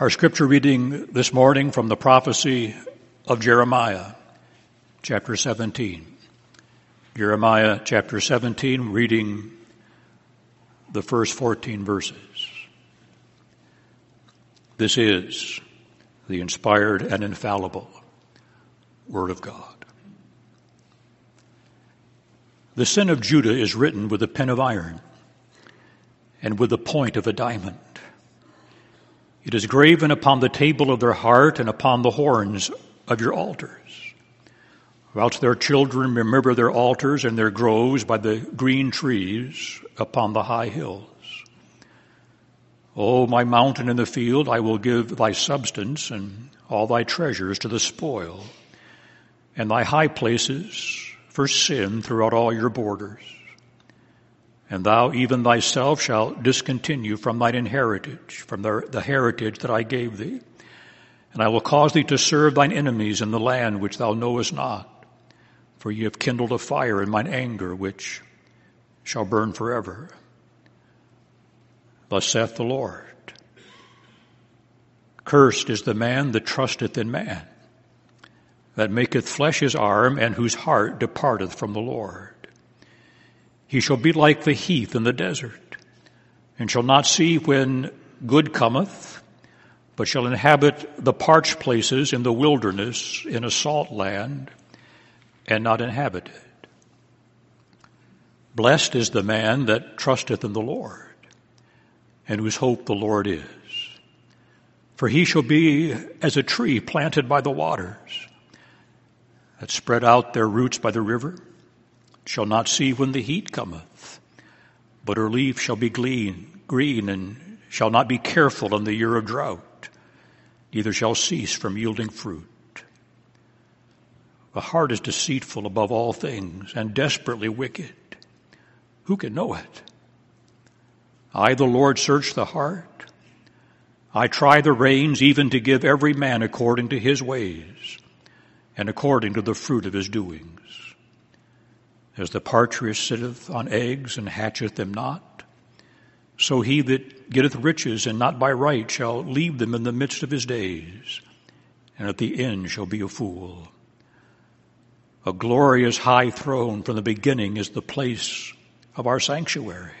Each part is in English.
Our scripture reading this morning from the prophecy of Jeremiah, chapter 17. Jeremiah chapter 17, reading the first 14 verses. This is the inspired and infallible Word of God. The sin of Judah is written with a pen of iron and with the point of a diamond. It is graven upon the table of their heart and upon the horns of your altars. Whilst their children remember their altars and their groves by the green trees upon the high hills. O my mountain in the field, I will give thy substance and all thy treasures to the spoil, and thy high places for sin throughout all your borders. And thou even thyself shalt discontinue from thine inheritance, from the, the heritage that I gave thee. And I will cause thee to serve thine enemies in the land which thou knowest not. For ye have kindled a fire in mine anger, which shall burn forever. Thus saith the Lord. Cursed is the man that trusteth in man, that maketh flesh his arm, and whose heart departeth from the Lord. He shall be like the heath in the desert, and shall not see when good cometh, but shall inhabit the parched places in the wilderness in a salt land, and not inhabit it. Blessed is the man that trusteth in the Lord, and whose hope the Lord is. For he shall be as a tree planted by the waters, that spread out their roots by the river shall not see when the heat cometh, but her leaf shall be green, green, and shall not be careful in the year of drought, neither shall cease from yielding fruit. The heart is deceitful above all things and desperately wicked. Who can know it? I, the Lord, search the heart. I try the reins even to give every man according to his ways and according to the fruit of his doings. As the partridge sitteth on eggs and hatcheth them not, so he that getteth riches and not by right shall leave them in the midst of his days, and at the end shall be a fool. A glorious high throne from the beginning is the place of our sanctuary.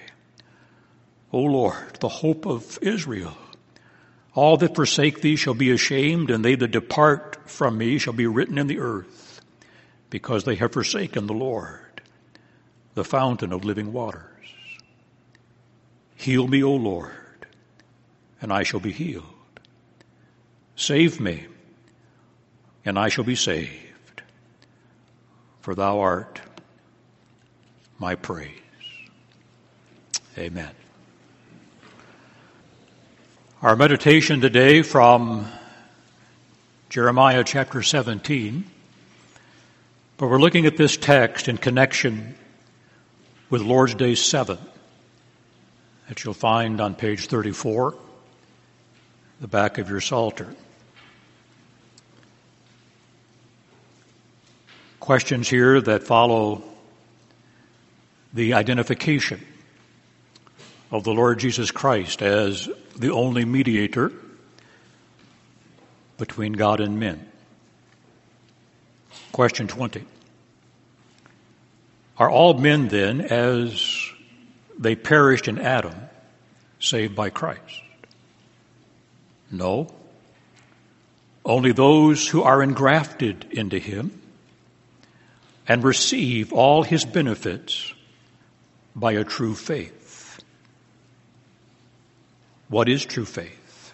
O Lord, the hope of Israel. All that forsake thee shall be ashamed, and they that depart from me shall be written in the earth, because they have forsaken the Lord the fountain of living waters. Heal me, O Lord, and I shall be healed. Save me, and I shall be saved, for thou art my praise. Amen. Our meditation today from Jeremiah chapter 17, but we're looking at this text in connection with Lord's Day 7 that you'll find on page 34, the back of your Psalter. Questions here that follow the identification of the Lord Jesus Christ as the only mediator between God and men. Question 20. Are all men then, as they perished in Adam, saved by Christ? No. Only those who are engrafted into him and receive all his benefits by a true faith. What is true faith?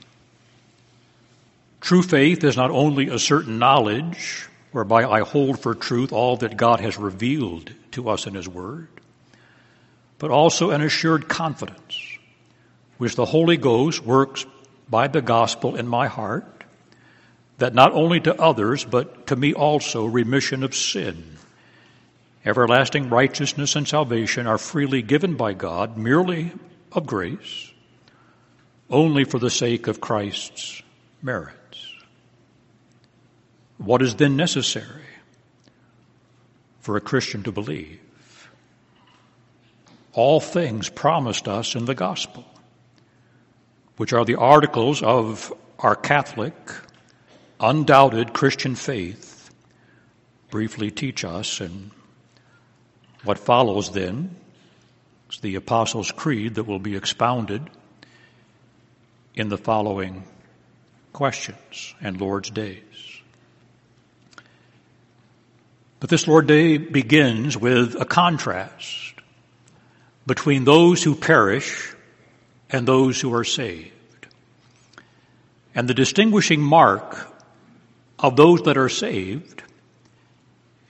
True faith is not only a certain knowledge whereby I hold for truth all that God has revealed to us in His Word, but also an assured confidence, which the Holy Ghost works by the gospel in my heart, that not only to others, but to me also remission of sin, everlasting righteousness and salvation are freely given by God merely of grace, only for the sake of Christ's merits. What is then necessary for a Christian to believe? All things promised us in the gospel, which are the articles of our Catholic, undoubted Christian faith briefly teach us. And what follows then is the Apostles' Creed that will be expounded in the following questions and Lord's days. But this Lord Day begins with a contrast between those who perish and those who are saved. And the distinguishing mark of those that are saved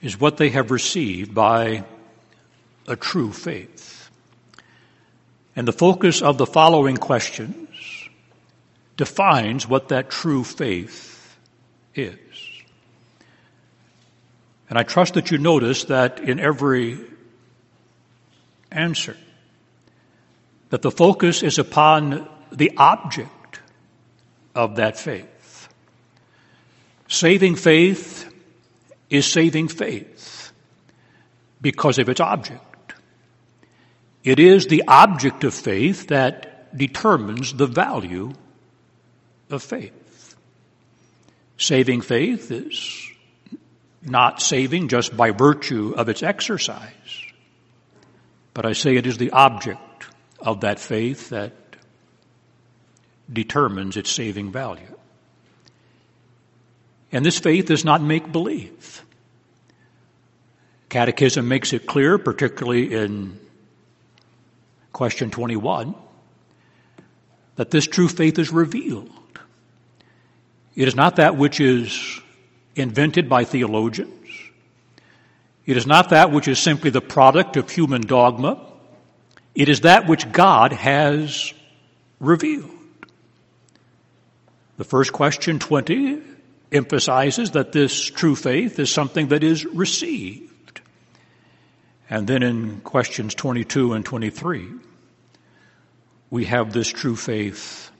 is what they have received by a true faith. And the focus of the following questions defines what that true faith is. And I trust that you notice that in every answer, that the focus is upon the object of that faith. Saving faith is saving faith because of its object. It is the object of faith that determines the value of faith. Saving faith is not saving just by virtue of its exercise, but I say it is the object of that faith that determines its saving value. And this faith does not make believe. Catechism makes it clear, particularly in question 21, that this true faith is revealed. It is not that which is invented by theologians. It is not that which is simply the product of human dogma. It is that which God has revealed. The first question, 20, emphasizes that this true faith is something that is received. And then in questions 22 and 23, we have this true faith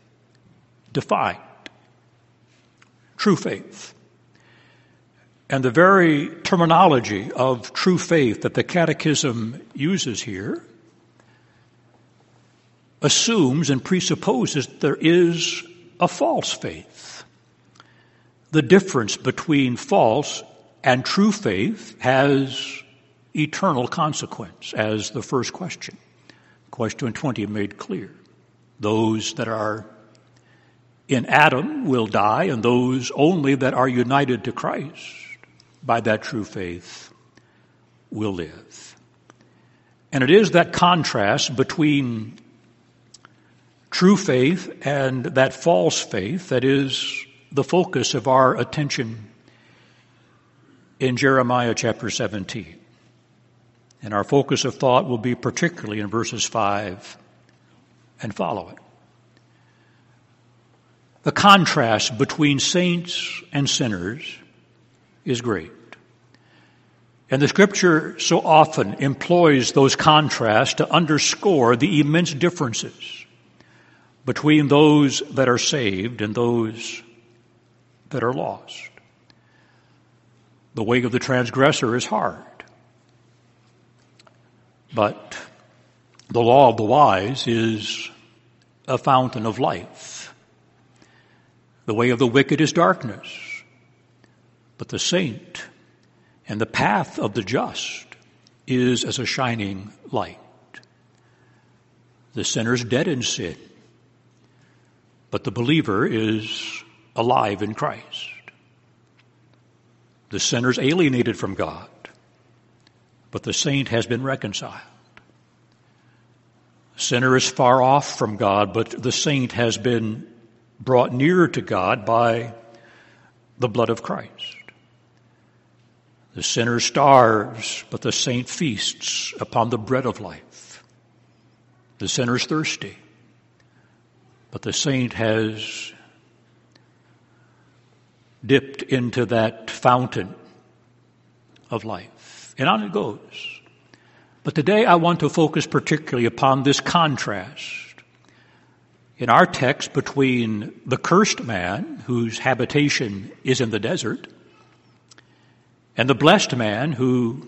defined. True faith. And the very terminology of true faith that the Catechism uses here assumes and presupposes there is a false faith. The difference between false and true faith has eternal consequence, as the first question, question 20 made clear. Those that are in Adam will die, and those only that are united to Christ by that true faith will live. And it is that contrast between true faith and that false faith that is the focus of our attention in Jeremiah chapter 17. And our focus of thought will be particularly in verses 5 and following. The contrast between saints and sinners is great. And the scripture so often employs those contrasts to underscore the immense differences between those that are saved and those that are lost. The way of the transgressor is hard. But the law of the wise is a fountain of life. The way of the wicked is darkness. But the saint and the path of the just is as a shining light. The sinner is dead in sin but the believer is alive in Christ. The sinner is alienated from God, but the saint has been reconciled. The sinner is far off from God, but the saint has been brought nearer to God by the blood of Christ. The sinner starves, but the saint feasts upon the bread of life. The sinner's thirsty, but the saint has dipped into that fountain of life. And on it goes. But today I want to focus particularly upon this contrast in our text between the cursed man whose habitation is in the desert and the blessed man who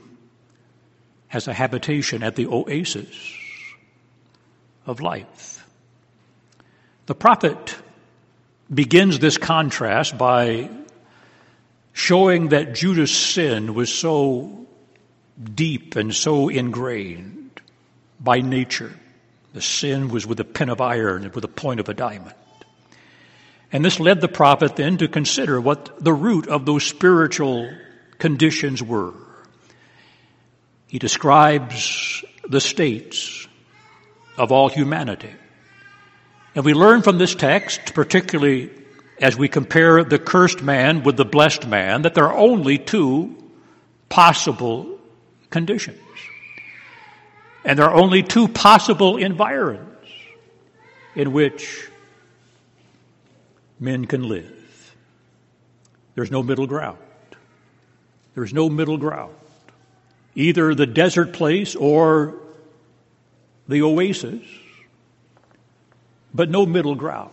has a habitation at the oasis of life. The prophet begins this contrast by showing that Judah's sin was so deep and so ingrained by nature. The sin was with a pin of iron and with a point of a diamond. And this led the prophet then to consider what the root of those spiritual conditions were. He describes the states of all humanity. And we learn from this text, particularly as we compare the cursed man with the blessed man, that there are only two possible conditions. And there are only two possible environments in which men can live. There's no middle ground. There's no middle ground. Either the desert place or the oasis, but no middle ground.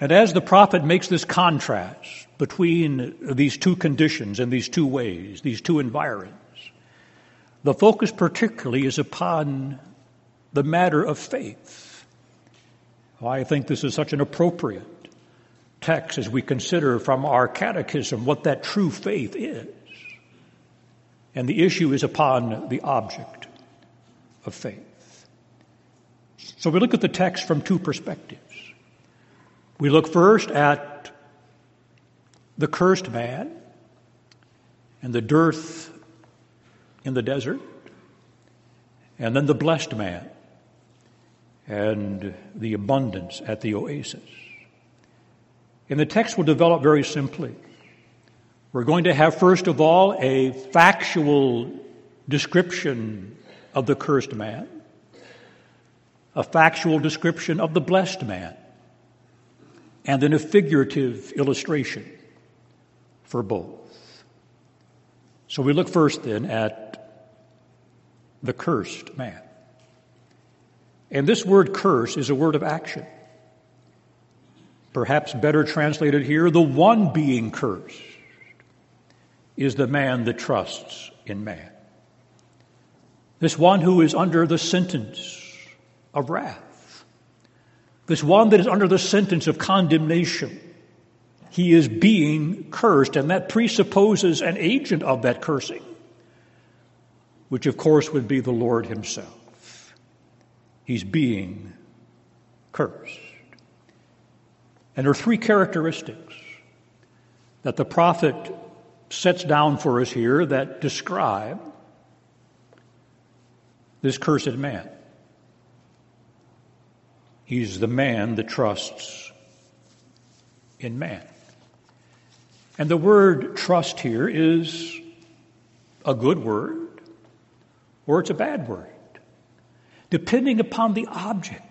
And as the prophet makes this contrast between these two conditions and these two ways, these two environs, the focus particularly is upon the matter of faith. I think this is such an appropriate text as we consider from our catechism what that true faith is. And the issue is upon the object of faith. So we look at the text from two perspectives. We look first at the cursed man and the dearth in the desert, and then the blessed man and the abundance at the oasis. And the text will develop very simply. We're going to have, first of all, a factual description of the cursed man, a factual description of the blessed man, and then a figurative illustration for both. So we look first then at the cursed man. And this word curse is a word of action. Perhaps better translated here, the one being cursed is the man that trusts in man. This one who is under the sentence of wrath. This one that is under the sentence of condemnation he is being cursed, and that presupposes an agent of that cursing, which of course would be the Lord Himself. He's being cursed. And there are three characteristics that the prophet sets down for us here that describe this cursed man. He's the man that trusts in man. And the word trust here is a good word or it's a bad word, depending upon the object.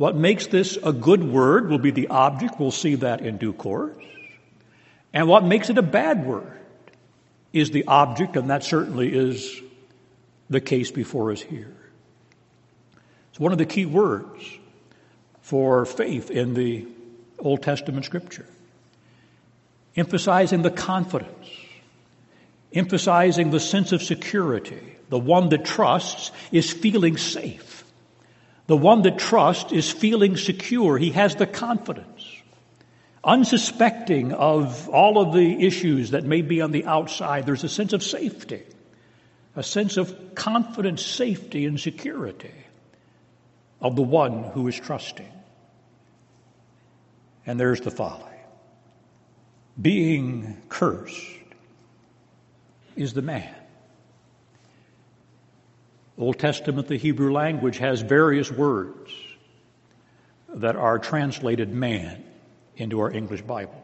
What makes this a good word will be the object. We'll see that in due course. And what makes it a bad word is the object, and that certainly is the case before us here. It's one of the key words for faith in the Old Testament scripture emphasizing the confidence, emphasizing the sense of security. The one that trusts is feeling safe. The one that trusts is feeling secure. He has the confidence. Unsuspecting of all of the issues that may be on the outside, there's a sense of safety, a sense of confidence, safety, and security of the one who is trusting. And there's the folly being cursed is the man. Old Testament, the Hebrew language has various words that are translated man into our English Bibles.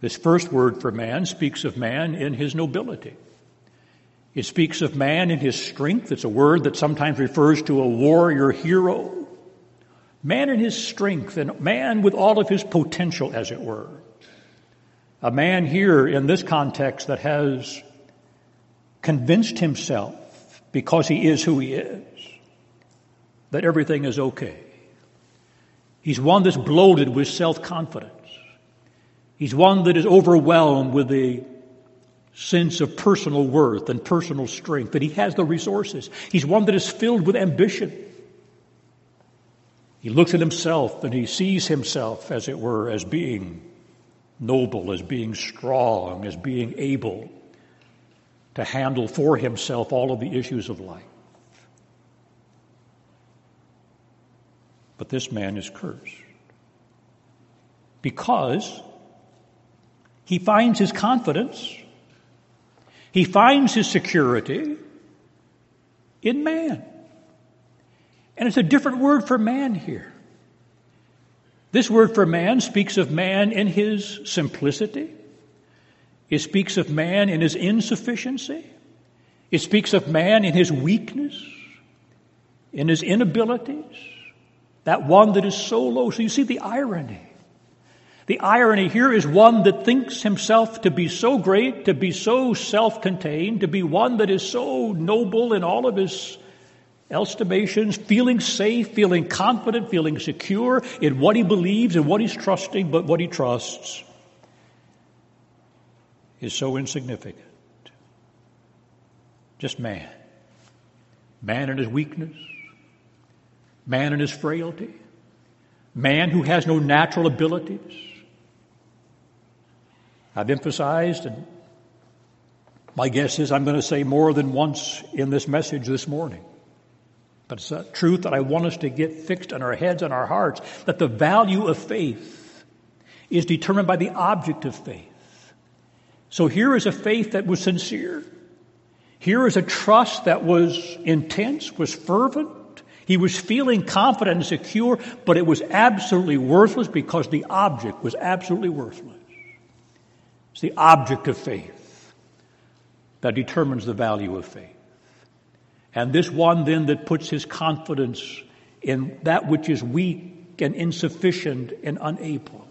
This first word for man speaks of man in his nobility. It speaks of man in his strength. It's a word that sometimes refers to a warrior hero. Man in his strength and man with all of his potential, as it were. A man here in this context that has convinced himself, because he is who he is, that everything is okay. He's one that's bloated with self confidence. He's one that is overwhelmed with the sense of personal worth and personal strength, that he has the resources. He's one that is filled with ambition. He looks at himself and he sees himself, as it were, as being noble, as being strong, as being able to handle for himself all of the issues of life. But this man is cursed because he finds his confidence, he finds his security in man. And it's a different word for man here. This word for man speaks of man in his simplicity. It speaks of man in his insufficiency. It speaks of man in his weakness, in his inabilities. That one that is so low. So you see the irony. The irony here is one that thinks himself to be so great, to be so self contained, to be one that is so noble in all of his estimations, feeling safe, feeling confident, feeling secure in what he believes and what he's trusting, but what he trusts is so insignificant. Just man. Man in his weakness, man in his frailty, man who has no natural abilities I've emphasized, and my guess is I'm going to say more than once in this message this morning. But it's a truth that I want us to get fixed in our heads and our hearts that the value of faith is determined by the object of faith. So here is a faith that was sincere. Here is a trust that was intense, was fervent. He was feeling confident and secure, but it was absolutely worthless because the object was absolutely worthless. It's the object of faith that determines the value of faith. And this one then that puts his confidence in that which is weak and insufficient and unable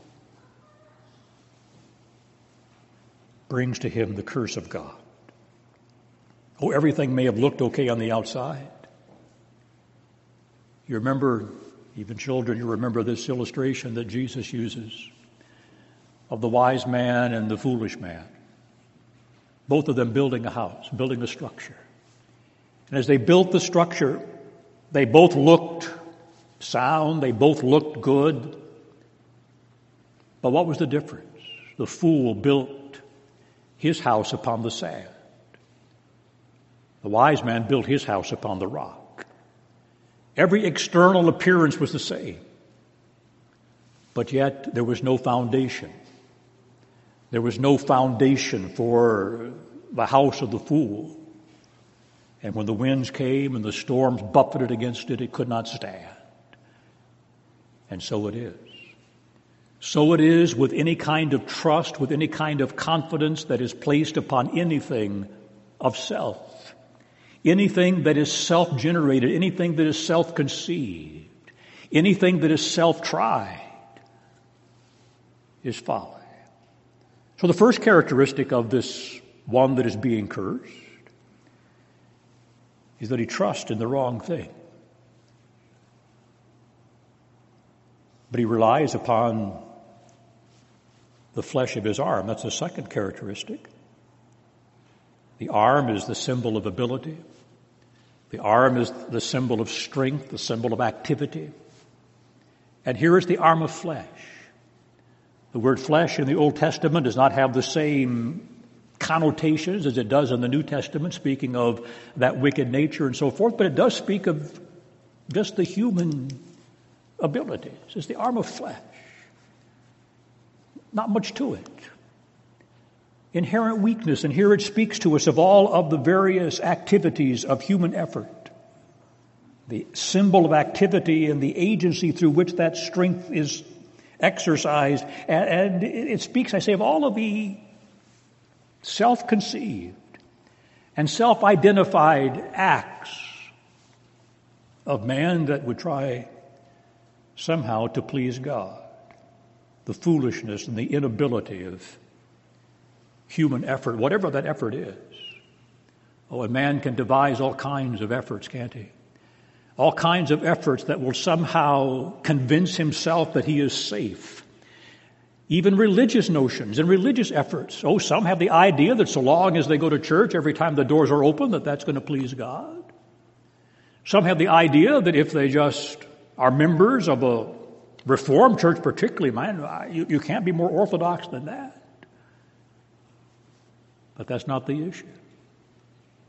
brings to him the curse of God. Oh, everything may have looked okay on the outside. You remember, even children, you remember this illustration that Jesus uses of the wise man and the foolish man. Both of them building a house, building a structure. And as they built the structure, they both looked sound, they both looked good. But what was the difference? The fool built his house upon the sand. The wise man built his house upon the rock. Every external appearance was the same, but yet there was no foundation. There was no foundation for the house of the fool. And when the winds came and the storms buffeted against it, it could not stand. And so it is. So it is with any kind of trust, with any kind of confidence that is placed upon anything of self. Anything that is self generated, anything that is self conceived, anything that is self tried is folly. So the first characteristic of this one that is being cursed is that he trusts in the wrong thing. But he relies upon the flesh of his arm. That's the second characteristic. The arm is the symbol of ability. The arm is the symbol of strength, the symbol of activity. And here is the arm of flesh. The word flesh in the Old Testament does not have the same connotations as it does in the New Testament, speaking of that wicked nature and so forth, but it does speak of just the human abilities. It's the arm of flesh. Not much to it. Inherent weakness, and here it speaks to us of all of the various activities of human effort. The symbol of activity and the agency through which that strength is exercised. And, it speaks, I say, of all of the self conceived and self identified acts of man that would try somehow to please God. The foolishness and the inability of human effort, whatever that effort is. Oh, a man can devise all kinds of efforts, can't he? all kinds of efforts that will somehow convince himself that he is safe. Even religious notions and religious efforts. Oh, some have the idea that so long as they go to church every time the doors are open, that that's going to please God. Some have the idea that if they just are members of a Reformed church, particularly, man, you, you can't be more orthodox than that. But that's not the issue.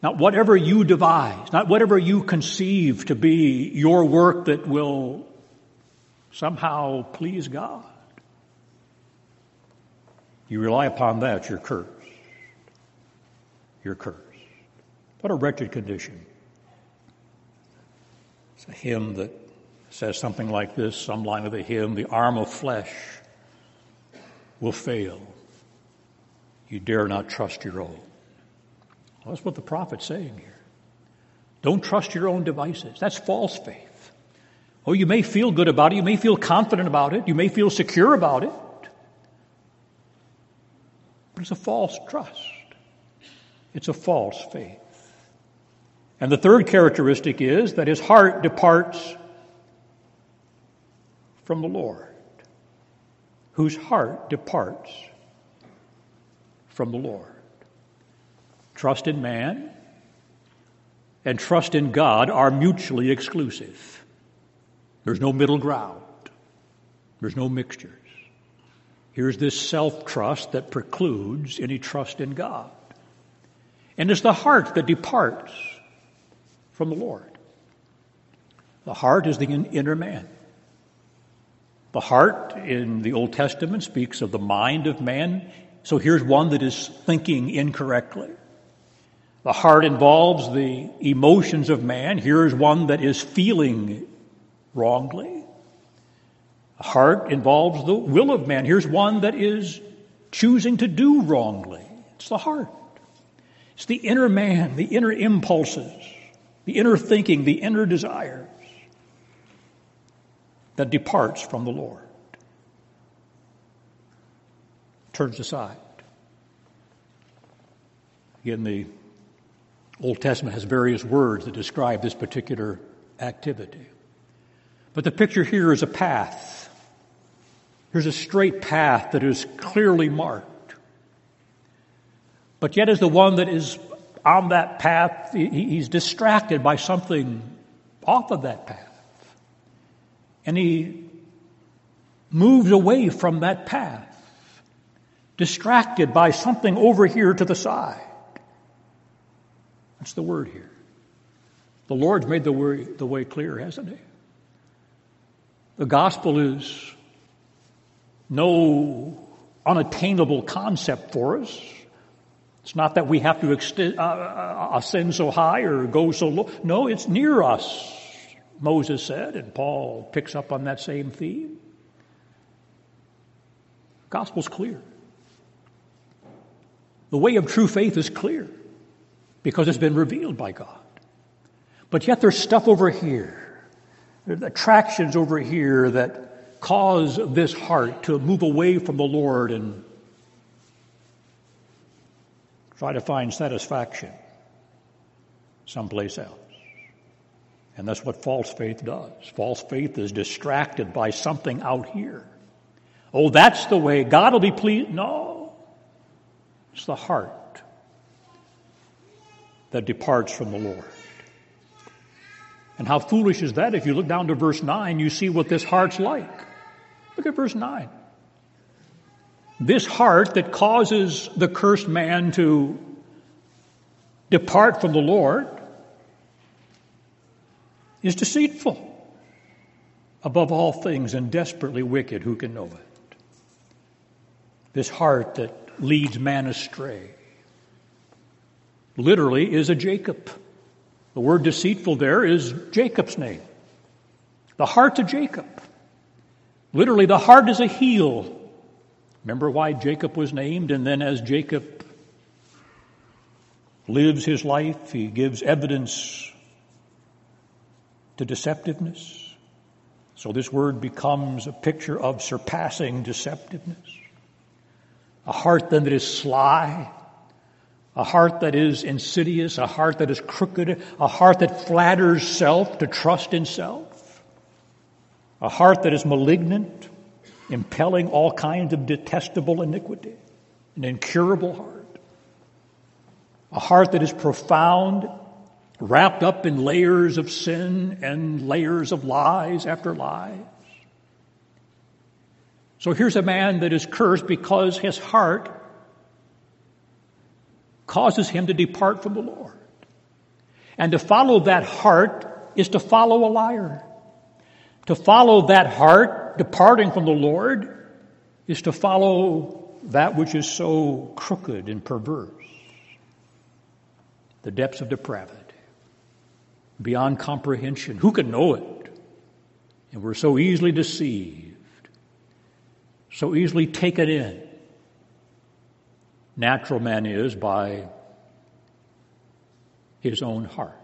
Not whatever you devise, not whatever you conceive to be your work that will somehow please God. You rely upon that, you're cursed. You're cursed. What a wretched condition. It's a hymn that says something like this, some line of the hymn, the arm of flesh will fail. You dare not trust your own. Well, that's what the prophet's saying here. Don't trust your own devices. That's false faith. Oh, you may feel good about it. You may feel confident about it. You may feel secure about it. But it's a false trust. It's a false faith. And the third characteristic is that his heart departs from the Lord, whose heart departs from the Lord. Trust in man and trust in God are mutually exclusive. There's no middle ground. There's no mixtures. Here's this self trust that precludes any trust in God. And it's the heart that departs from the Lord. The heart is the inner man. The heart in the Old Testament speaks of the mind of man. So here's one that is thinking incorrectly. The heart involves the emotions of man. Here's one that is feeling wrongly. The heart involves the will of man. Here's one that is choosing to do wrongly. It's the heart. It's the inner man, the inner impulses the inner thinking, the inner desires that departs from the Lord, turns aside. Again, the Old Testament has various words that describe this particular activity. But the picture here is a path. Here's a straight path that is clearly marked. But yet, as the one that is on that path, he's distracted by something off of that path. And he moves away from that path, distracted by something over here to the side. That's the word here. The Lord's made the way, the way clear, hasn't he? The gospel is no unattainable concept for us. It's not that we have to extend, uh, uh, ascend so high or go so low. No, it's near us, Moses said, and Paul picks up on that same theme. Gospel's clear. The way of true faith is clear because it's been revealed by God. But yet there's stuff over here, attractions over here that cause this heart to move away from the Lord and try to find satisfaction someplace else. And that's what false faith does. False faith is distracted by something out here. Oh, that's the way God will be pleased. No. It's the heart that departs from the Lord. And how foolish is that? If you look down to verse 9, you see what this heart's like. Look at verse 9. This heart that causes the cursed man to depart from the Lord is deceitful above all things and desperately wicked. Who can know it? This heart that leads man astray literally is a Jacob. The word deceitful there is Jacob's name. The heart of Jacob. Literally, the heart is a heel Remember why Jacob was named? And then as Jacob lives his life, he gives evidence to deceptiveness. So this word becomes a picture of surpassing deceptiveness. A heart then that is sly, a heart that is insidious, a heart that is crooked, a heart that flatters self to trust in self, a heart that is malignant, impelling all kinds of detestable iniquity, an incurable heart, a heart that is profound wrapped up in layers of sin and layers of lies after lies. So here's a man that is cursed because his heart causes him to depart from the Lord. And to follow that heart is to follow a liar. To follow that heart, departing from the Lord, is to follow that which is so crooked and perverse. The depths of depravity. Beyond comprehension. Who can know it? And we're so easily deceived, so easily taken in. Natural man is by his own heart.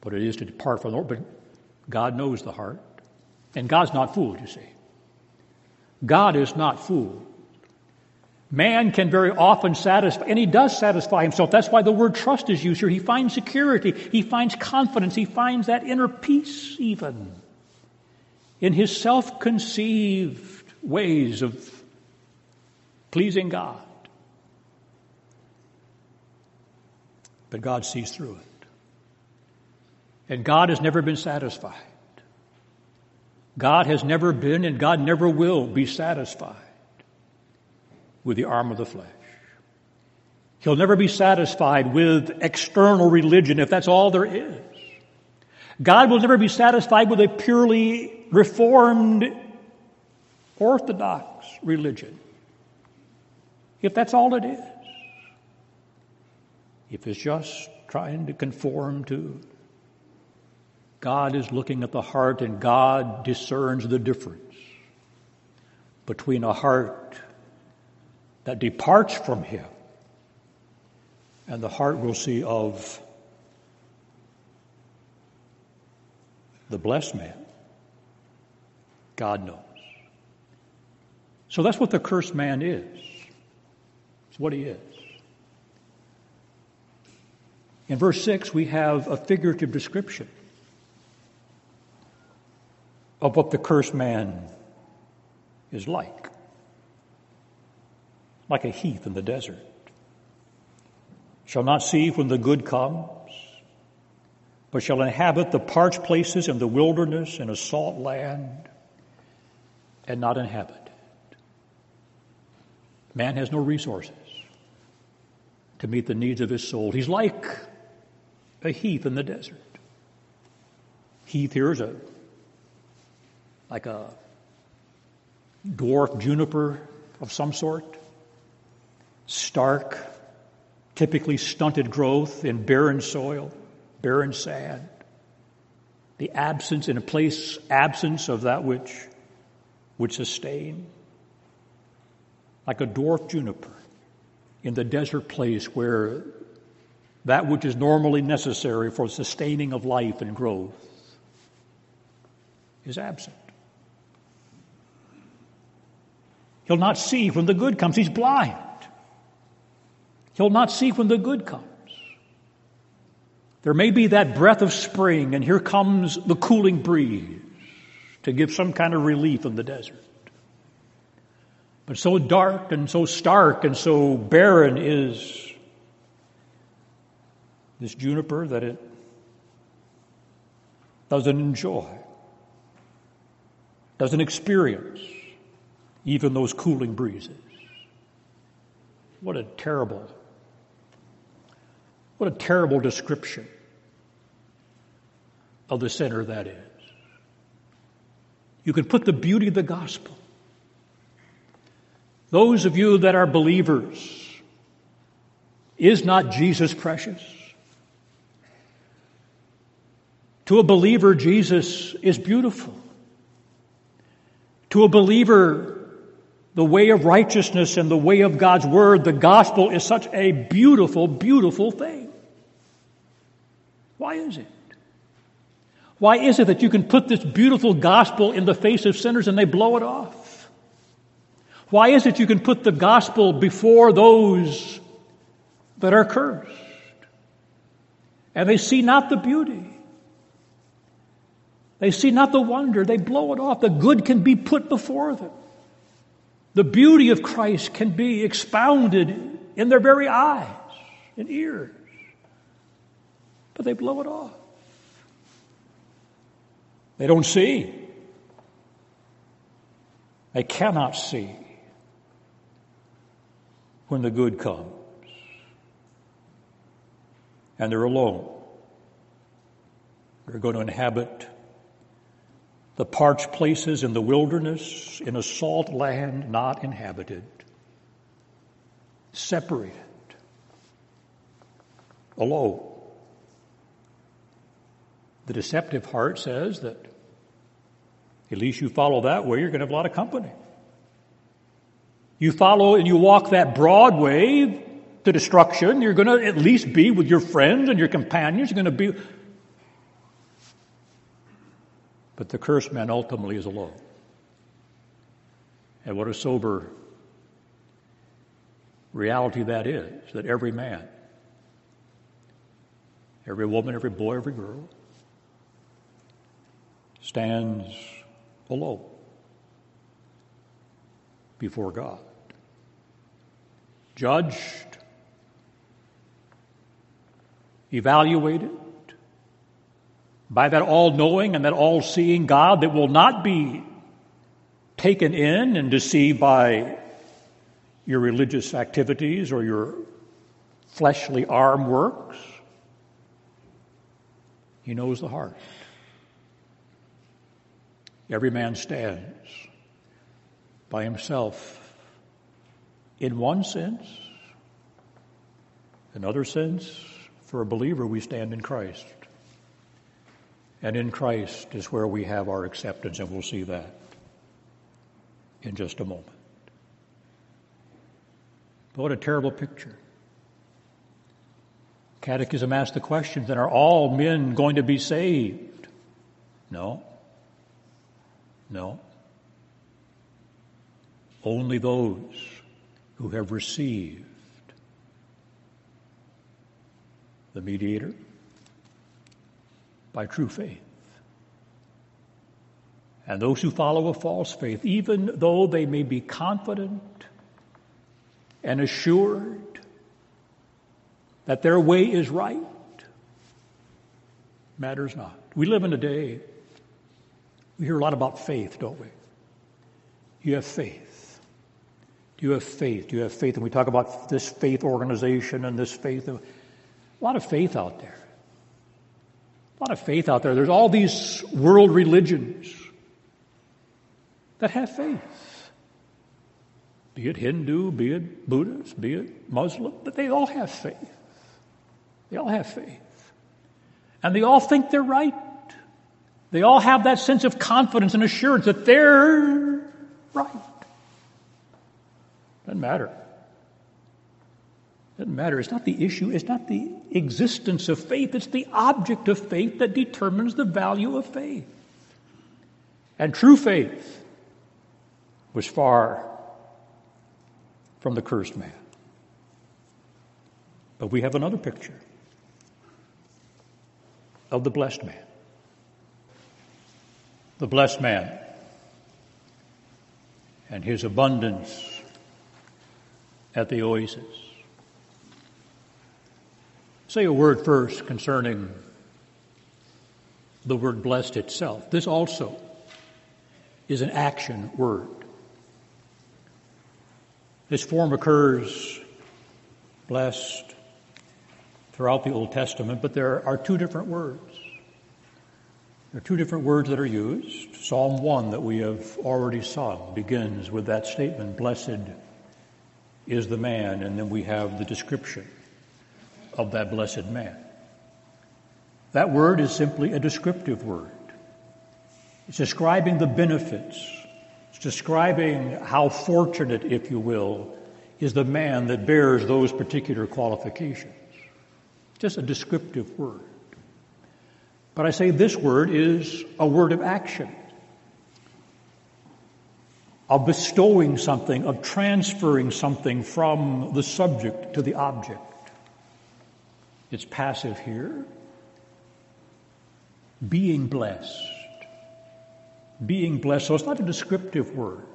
But it is to depart from the Lord. But God knows the heart. And God's not fooled, you see. God is not fooled. Man can very often satisfy, and he does satisfy himself. That's why the word trust is used here. He finds security, he finds confidence, he finds that inner peace, even in his self conceived ways of pleasing God. But God sees through it. And God has never been satisfied. God has never been and God never will be satisfied with the arm of the flesh. He'll never be satisfied with external religion if that's all there is. God will never be satisfied with a purely reformed, orthodox religion if that's all it is. If it's just trying to conform to God is looking at the heart and God discerns the difference between a heart that departs from Him and the heart we'll see of the blessed man. God knows. So that's what the cursed man is. It's what he is. In verse 6, we have a figurative description of what the cursed man is like. Like a heath in the desert. Shall not see when the good comes, but shall inhabit the parched places in the wilderness in a salt land and not inhabit. Man has no resources to meet the needs of his soul. He's like a heath in the desert. Heath here is a like a dwarf juniper of some sort, stark, typically stunted growth in barren soil, barren sand, the absence in a place, absence of that which would sustain, like a dwarf juniper in the desert place where that which is normally necessary for sustaining of life and growth is absent. He'll not see when the good comes. He's blind. He'll not see when the good comes. There may be that breath of spring, and here comes the cooling breeze to give some kind of relief in the desert. But so dark and so stark and so barren is this juniper that it doesn't enjoy, doesn't experience even those cooling breezes. What a terrible, what a terrible description of the sinner that is. You can put the beauty of the gospel. Those of you that are believers, is not Jesus precious? To a believer, Jesus is beautiful. To a believer, the way of righteousness and the way of God's Word, the gospel is such a beautiful, beautiful thing. Why is it? Why is it that you can put this beautiful gospel in the face of sinners and they blow it off? Why is it you can put the gospel before those that are cursed? And they see not the beauty. They see not the wonder. They blow it off. The good can be put before them. The beauty of Christ can be expounded in their very eyes and ears. But they blow it off. They don't see. They cannot see when the good comes. And they're alone. They're going to inhabit the parched places in the wilderness, in a salt land not inhabited, separated, alone. The deceptive heart says that at least you follow that way, you're going to have a lot of company. You follow and you walk that broad way to destruction, you're going to at least be with your friends and your companions. You're going to be. But the cursed man ultimately is alone. And what a sober reality that is that every man, every woman, every boy, every girl stands alone before God, judged, evaluated by that all knowing and that all seeing God that will not be taken in and deceived by your religious activities or your fleshly arm works. He knows the heart. Every man stands by himself in one sense. In other sense, for a believer, we stand in Christ. And in Christ is where we have our acceptance, and we'll see that in just a moment. But what a terrible picture. Catechism asks the question then are all men going to be saved? No. No. Only those who have received the mediator by true faith. And those who follow a false faith, even though they may be confident and assured that their way is right, matters not. We live in a day we hear a lot about faith, don't we? You have faith. Do you have faith? Do you have faith? And we talk about this faith organization and this faith. A lot of faith out there. A lot of faith out there. There's all these world religions that have faith. Be it Hindu, be it Buddhist, be it Muslim, but they all have faith. They all have faith. And they all think they're right. They all have that sense of confidence and assurance that they're right. Doesn't matter. Doesn't matter. It's not the issue. It's not the existence of faith. It's the object of faith that determines the value of faith. And true faith was far from the cursed man. But we have another picture of the blessed man the blessed man and his abundance at the oasis. Say a word first concerning the word blessed itself. This also is an action word. This form occurs blessed throughout the Old Testament, but there are two different words. There are two different words that are used. Psalm 1 that we have already sung begins with that statement, Blessed is the man, and then we have the description of that blessed man. That word is simply a descriptive word. It's describing the benefits. It's describing how fortunate, if you will, is the man that bears those particular qualifications. Just a descriptive word. But I say this word is a word of action, of bestowing something, of transferring something from the subject to the object. It's passive here. Being blessed. Being blessed. So it's not a descriptive word.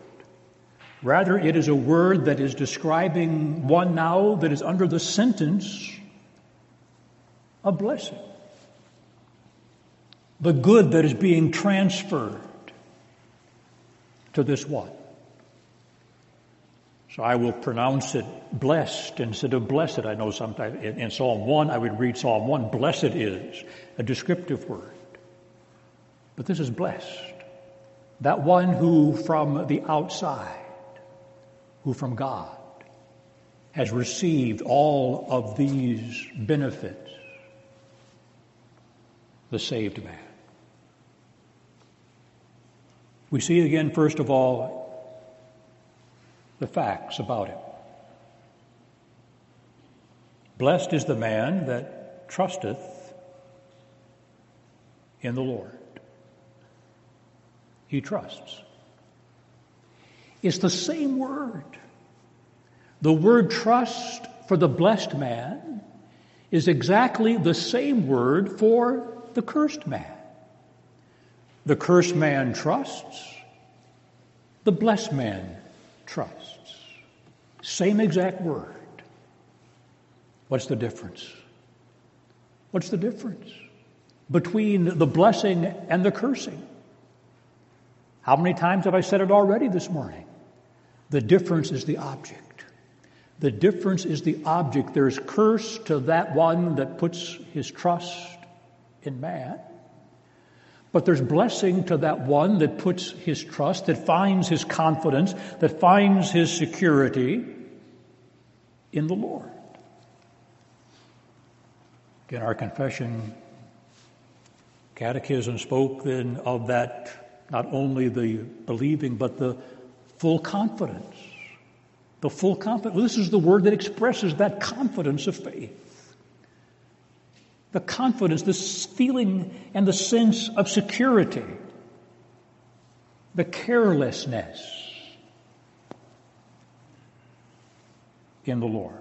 Rather, it is a word that is describing one now that is under the sentence of blessing. The good that is being transferred to this one. So I will pronounce it blessed instead of blessed. I know sometimes in, in Psalm 1, I would read Psalm 1, blessed is a descriptive word. But this is blessed. That one who from the outside, who from God, has received all of these benefits, the saved man. We see again, first of all, the facts about him. Blessed is the man that trusteth in the Lord. He trusts. It's the same word. The word trust for the blessed man is exactly the same word for the cursed man. The cursed man trusts, the blessed man trusts. Same exact word. What's the difference? What's the difference between the blessing and the cursing? How many times have I said it already this morning? The difference is the object. The difference is the object. There's curse to that one that puts his trust in man. But there's blessing to that one that puts his trust, that finds his confidence, that finds his security in the Lord. Again, our confession catechism spoke then of that, not only the believing, but the full confidence. The full confidence. Well, this is the word that expresses that confidence of faith the confidence, the feeling and the sense of security, the carelessness in the Lord.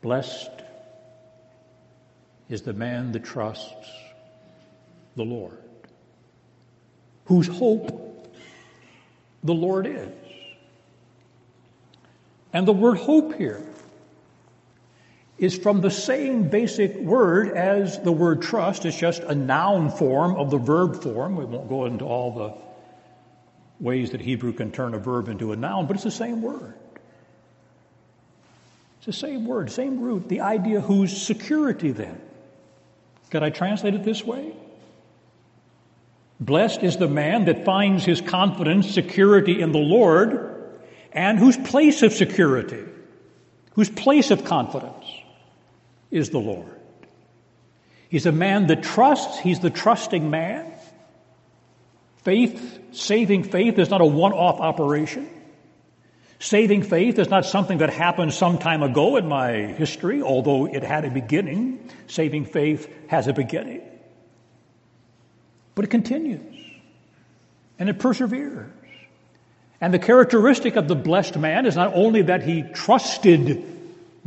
Blessed is the man that trusts the Lord, whose hope the Lord is. And the word hope here is from the same basic word as the word trust. It's just a noun form of the verb form. We won't go into all the ways that Hebrew can turn a verb into a noun, but it's the same word. It's the same word, same root. The idea whose security then. Could I translate it this way? Blessed is the man that finds his confidence, security in the Lord, and whose place of security, whose place of confidence is the Lord. He's a man that trusts, he's the trusting man. Faith, saving faith, is not a one off operation. Saving faith is not something that happened some time ago in my history, although it had a beginning. Saving faith has a beginning. But it continues and it perseveres. And the characteristic of the blessed man is not only that he trusted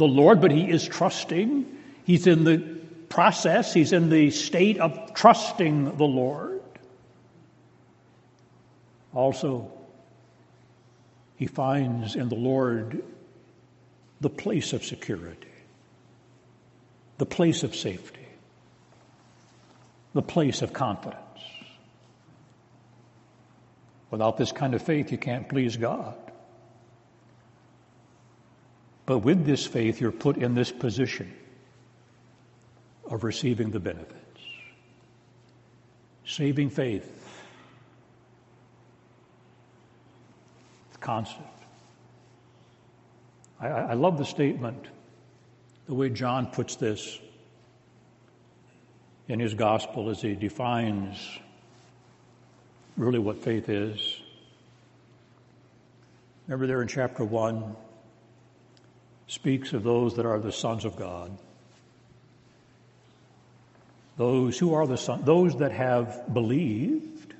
the Lord, but he is trusting. He's in the process, he's in the state of trusting the Lord. Also, he finds in the Lord the place of security, the place of safety, the place of confidence. Without this kind of faith, you can't please God. But with this faith, you're put in this position of receiving the benefits. Saving faith. It's constant. I, I love the statement, the way John puts this in his gospel as he defines really what faith is. Remember there in chapter 1, speaks of those that are the sons of God. Those who are the sons, those that have believed,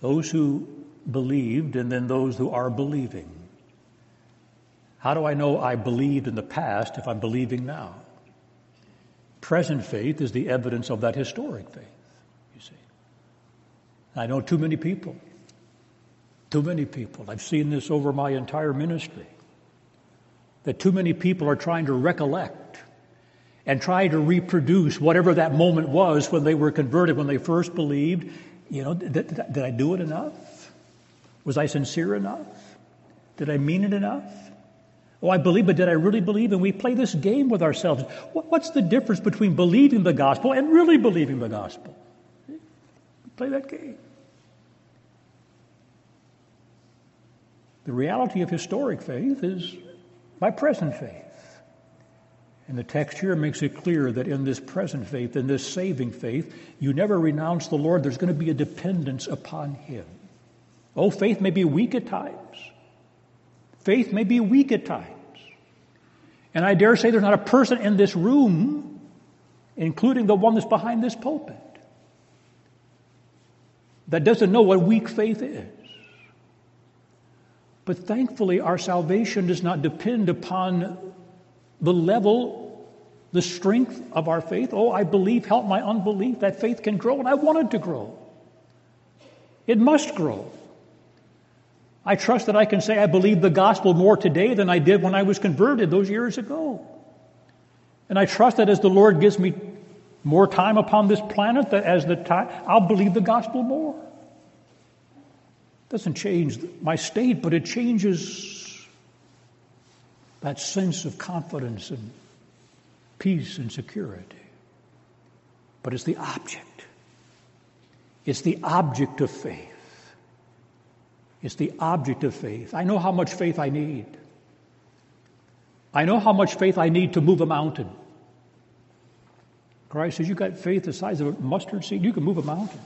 those who believed, and then those who are believing. How do I know I believed in the past if I'm believing now? Present faith is the evidence of that historic faith, you see. I know too many people, too many people. I've seen this over my entire ministry that too many people are trying to recollect and try to reproduce whatever that moment was when they were converted, when they first believed. You know, did, did I do it enough? Was I sincere enough? Did I mean it enough? Oh, I believe, but did I really believe? And we play this game with ourselves. What's the difference between believing the gospel and really believing the gospel? Play that game. The reality of historic faith is my present faith. And the text here makes it clear that in this present faith, in this saving faith, you never renounce the Lord. There's going to be a dependence upon Him. Oh, faith may be weak at times. Faith may be weak at times. And I dare say there's not a person in this room, including the one that's behind this pulpit, that doesn't know what weak faith is. But thankfully, our salvation does not depend upon the level, the strength of our faith. Oh, I believe, help my unbelief. That faith can grow, and I want it to grow. It must grow. I trust that I can say I believe the gospel more today than I did when I was converted those years ago. And I trust that as the Lord gives me more time upon this planet, that as the time, I'll believe the gospel more. Doesn't change my state, but it changes that sense of confidence and peace and security. But it's the object. It's the object of faith. It's the object of faith. I know how much faith I need. I know how much faith I need to move a mountain. Christ says, You got faith the size of a mustard seed, you can move a mountain.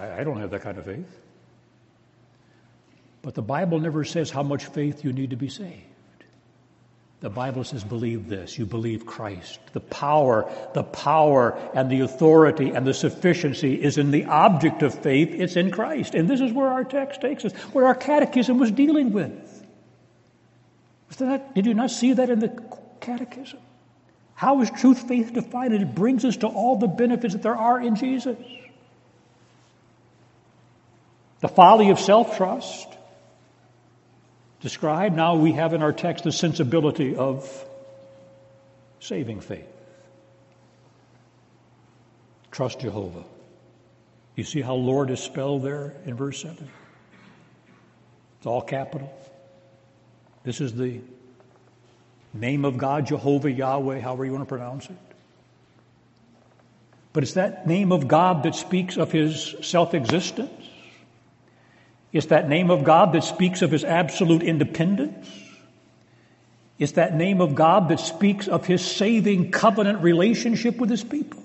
I, don't have that kind of faith. But the Bible never says how much faith you need to be saved. The Bible says, believe this. You believe Christ. The power, the power and the authority and the sufficiency is in the object of faith. It's in Christ. And this is where our text takes us, where our catechism was dealing with. Did you not see that in the catechism? How is truth faith defined? It brings us to all the benefits that there are in Jesus. The folly of self trust, described. Now we have in our text the sensibility of saving faith. Trust Jehovah. You see how Lord is spelled there in verse 7? It's all capital. This is the name of God, Jehovah, Yahweh, however you want to pronounce it. But it's that name of God that speaks of his self existence. It's that name of God that speaks of his absolute independence. It's that name of God that speaks of his saving covenant relationship with his people.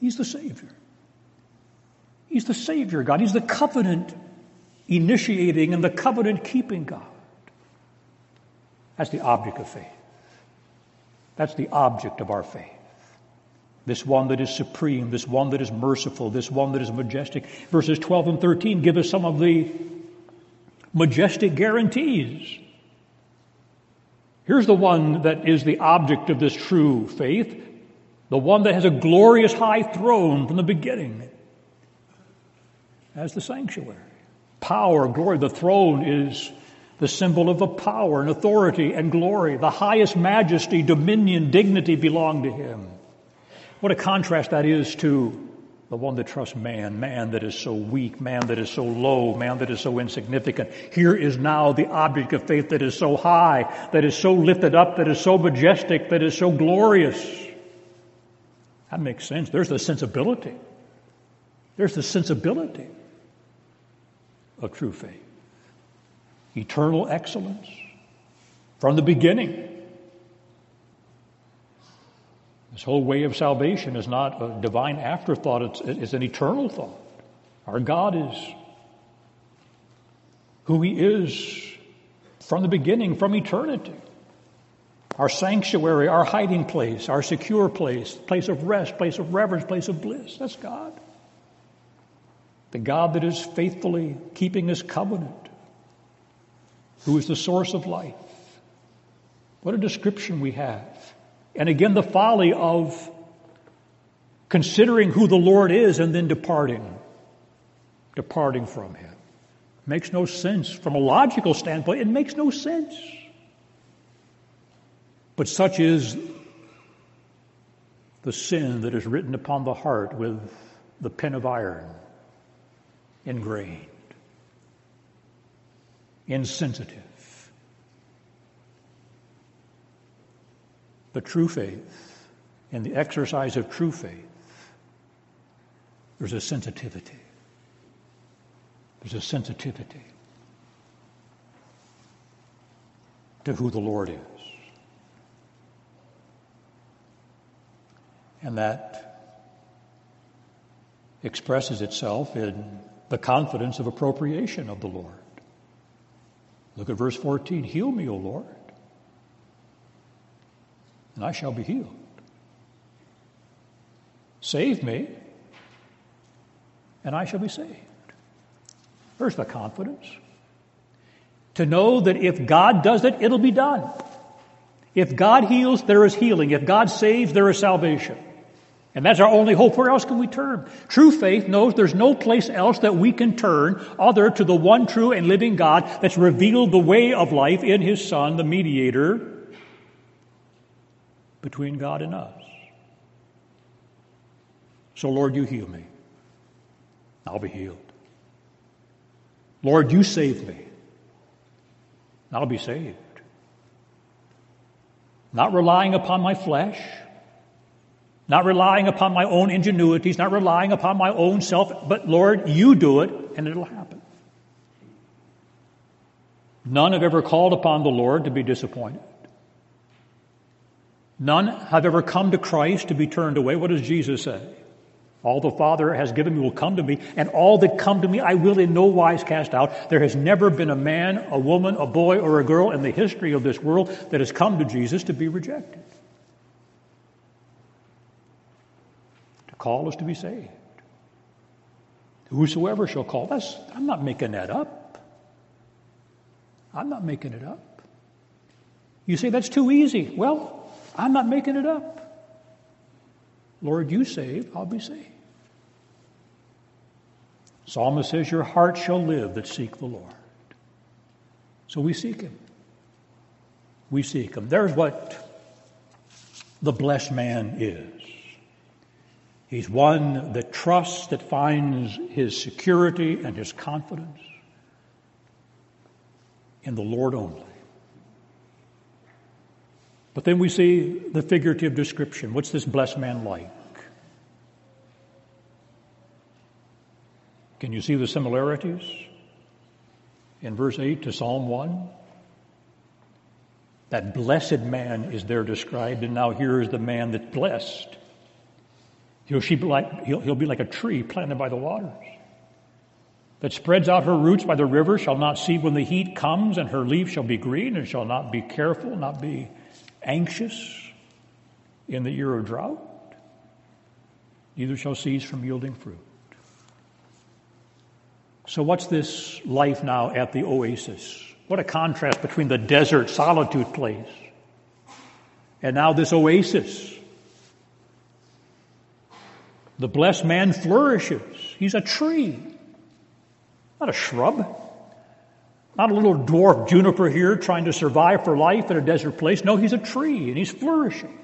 He's the Savior. He's the Savior God. He's the covenant initiating and the covenant keeping God. That's the object of faith. That's the object of our faith this one that is supreme, this one that is merciful, this one that is majestic. Verses 12 and 13 give us some of the majestic guarantees. Here's the one that is the object of this true faith, the one that has a glorious high throne from the beginning as the sanctuary. Power, glory, the throne is the symbol of a power and authority and glory. The highest majesty, dominion, dignity belong to him. What a contrast that is to the one that trusts man, man that is so weak, man that is so low, man that is so insignificant. Here is now the object of faith that is so high, that is so lifted up, that is so majestic, that is so glorious. That makes sense. There's the sensibility. There's the sensibility of true faith. Eternal excellence from the beginning. This whole way of salvation is not a divine afterthought, it's, it's an eternal thought. Our God is who He is from the beginning, from eternity. Our sanctuary, our hiding place, our secure place, place of rest, place of reverence, place of bliss. That's God. The God that is faithfully keeping His covenant, who is the source of life. What a description we have and again, the folly of considering who the Lord is and then departing, departing from Him. Makes no sense. From a logical standpoint, it makes no sense. But such is the sin that is written upon the heart with the pen of iron, ingrained, insensitive. But true faith, in the exercise of true faith, there's a sensitivity. There's a sensitivity to who the Lord is. And that expresses itself in the confidence of appropriation of the Lord. Look at verse 14 Heal me, O Lord, and I shall be healed. Save me, and I shall be saved. There's the confidence. To know that if God does it, it'll be done. If God heals, there is healing. If God saves, there is salvation. And that's our only hope. Where else can we turn? True faith knows there's no place else that we can turn other to the one true and living God that's revealed the way of life in His Son, the mediator between God and us. So, Lord, you heal me. I'll be healed. Lord, you save me. I'll be saved. Not relying upon my flesh, not relying upon my own ingenuities, not relying upon my own self, but Lord, you do it and it'll happen. None have ever called upon the Lord to be disappointed. None have ever come to Christ to be turned away. What does Jesus say? All the Father has given me will come to me, and all that come to me I will in no wise cast out. There has never been a man, a woman, a boy, or a girl in the history of this world that has come to Jesus to be rejected. To call is to be saved. Whosoever shall call. That's, I'm not making that up. I'm not making it up. You say that's too easy. Well, I'm not making it up. Lord, you save, I'll be saved. Psalmist says, Your heart shall live that seek the Lord. So we seek him. We seek him. There's what the blessed man is. He's one that trusts, that finds his security and his confidence in the Lord only. But then we see the figurative description. What's this blessed man like? Can you see the similarities in verse 8 to Psalm 1? That blessed man is there described, and now here is the man that's blessed. He'll, be like, a tree planted by the waters that spreads out her roots by the river, shall not see when the heat comes, and her leaf shall be green, and shall not be careful, not be anxious in the year of drought, neither shall cease from yielding fruit. So, what's this life now at the oasis? What a contrast between the desert solitude place and now this oasis. The blessed man flourishes. He's a tree, not a shrub. Not a little dwarf juniper here trying to survive for life in a desert place. No, he's a tree and he's flourishing.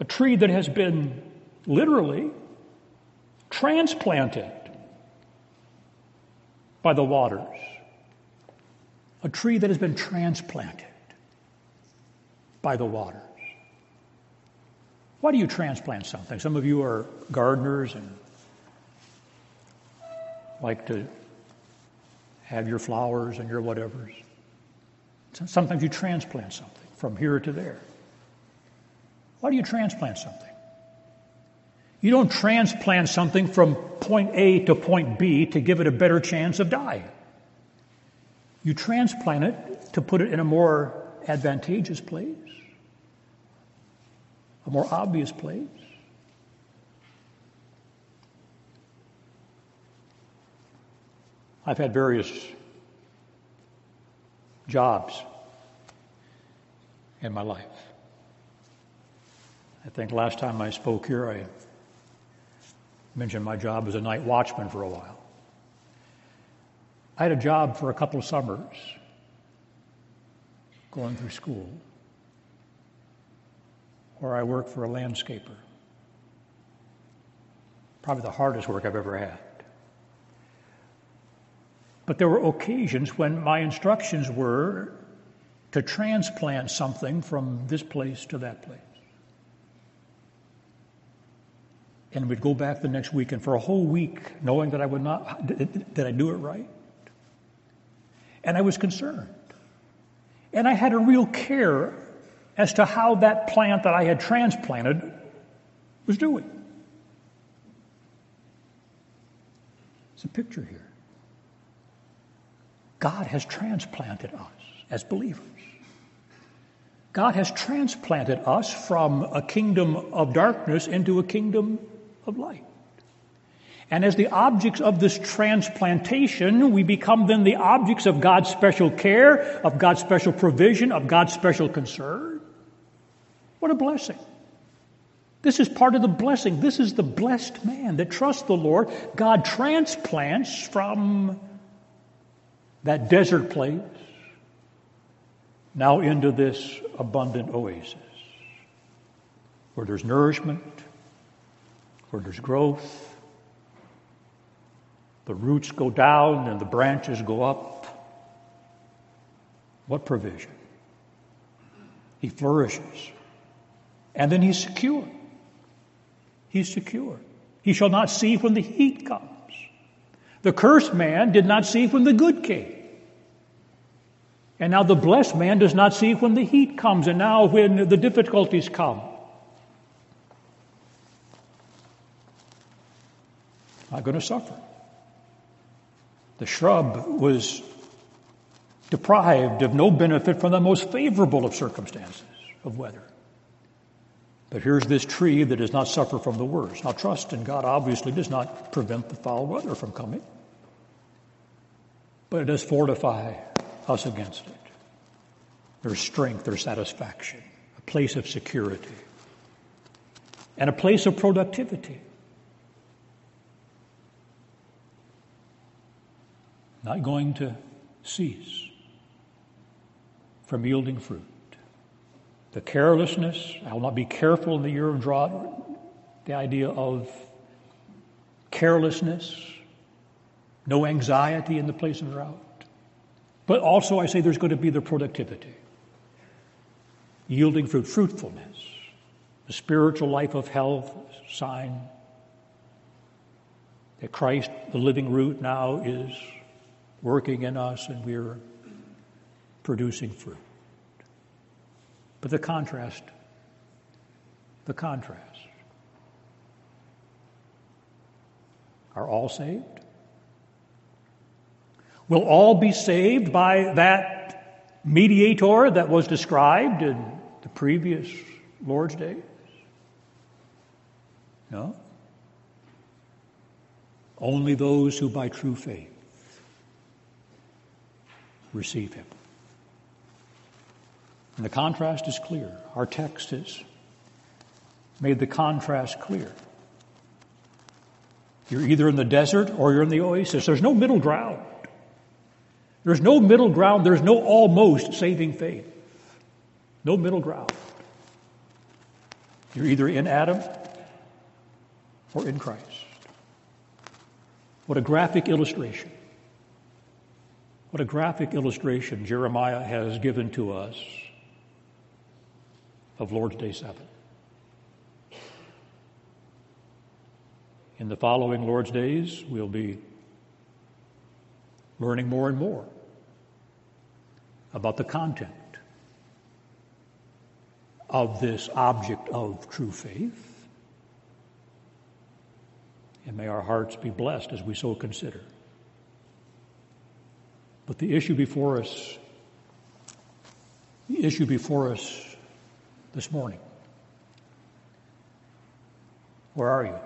A tree that has been literally transplanted by the waters. A tree that has been transplanted by the waters. Why do you transplant something? Some of you are gardeners and like to have your flowers and your whatevers. Sometimes you transplant something from here to there. Why do you transplant something? You don't transplant something from point A to point B to give it a better chance of dying. You transplant it to put it in a more advantageous place, a more obvious place. I've had various jobs in my life. I think last time I spoke here, I mentioned my job as a night watchman for a while. I had a job for a couple of summers going through school. where I worked for a landscaper. Probably the hardest work I've ever had. But there were occasions when my instructions were to transplant something from this place to that place. And we'd go back the next week, and for a whole week, knowing that I would not, did I do it right? And I was concerned. And I had a real care as to how that plant that I had transplanted was doing. It's a picture here. God has transplanted us as believers. God has transplanted us from a kingdom of darkness into a kingdom of light. And as the objects of this transplantation, we become then the objects of God's special care, of God's special provision, of God's special concern. What a blessing. This is part of the blessing. This is the blessed man that trusts the Lord. God transplants from that desert place now into this abundant oasis where there's nourishment, where there's growth. The roots go down and the branches go up. What provision? He flourishes. And then he's secure. He's secure. He shall not see when the heat comes. The cursed man did not see when the good came. And now the blessed man does not see when the heat comes and now when the difficulties come. Not going to suffer. The shrub was deprived of no benefit from the most favorable of circumstances of weather. But here's this tree that does not suffer from the worst. Now, trust in God obviously does not prevent the foul weather from coming, but it does fortify us against it. There's strength, there's satisfaction, a place of security, and a place of productivity. Not going to cease from yielding fruit. The carelessness, I will not be careful in the year of drought, the idea of carelessness, no anxiety in the place of drought. But also, I say there's going to be the productivity, yielding fruit, fruitfulness, the spiritual life of health, sign that Christ, the living root, now is working in us and we're producing fruit. But the contrast, the contrast. Are all saved? Will all be saved by that mediator that was described in the previous Lord's days? No. Only those who by true faith receive him. And the contrast is clear. Our text has made the contrast clear. You're either in the desert or you're in the oasis. There's no middle ground. There's no middle ground. There's no almost saving faith. No middle ground. You're either in Adam or in Christ. What a graphic illustration. What a graphic illustration Jeremiah has given to us of Lord's Day 7. In the following Lord's days, we'll be learning more and more about the content of this object of true faith. And may our hearts be blessed as we so consider. But the issue before us, the issue before us this morning, where are you?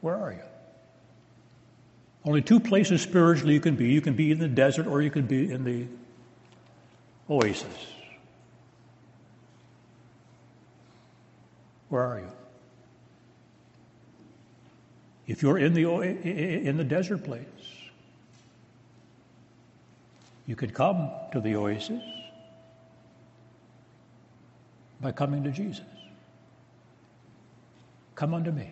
Where are you? Only two places spiritually you can be. You can be in the desert or you can be in the oasis. Where are you? If you're in the, in the desert place, you could come to the oasis. By coming to Jesus. Come unto me.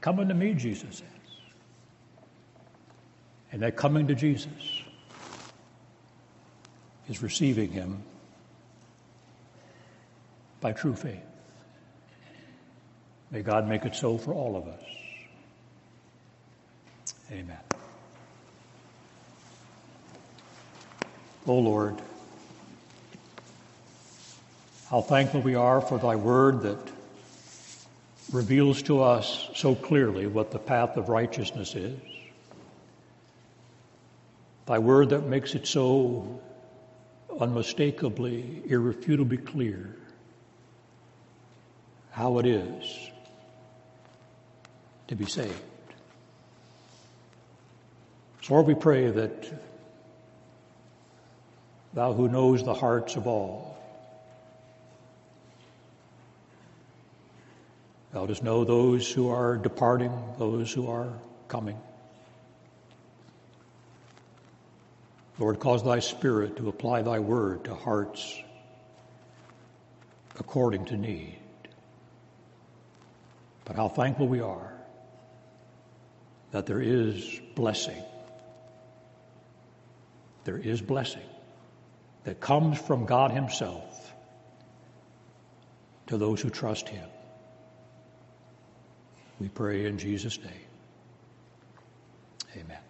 Come unto me, Jesus says. And that coming to Jesus is receiving him by true faith. May God make it so for all of us. Amen. O Lord, how thankful we are for thy word that reveals to us so clearly what the path of righteousness is. Thy word that makes it so unmistakably, irrefutably clear how it is to be saved. So, Lord, we pray that thou who knows the hearts of all, thou dost know those who are departing, those who are coming. Lord, cause thy Spirit to apply thy word to hearts according to need. But how thankful we are that there is blessing. There is blessing that comes from God Himself to those who trust Him. We pray in Jesus' name. Amen.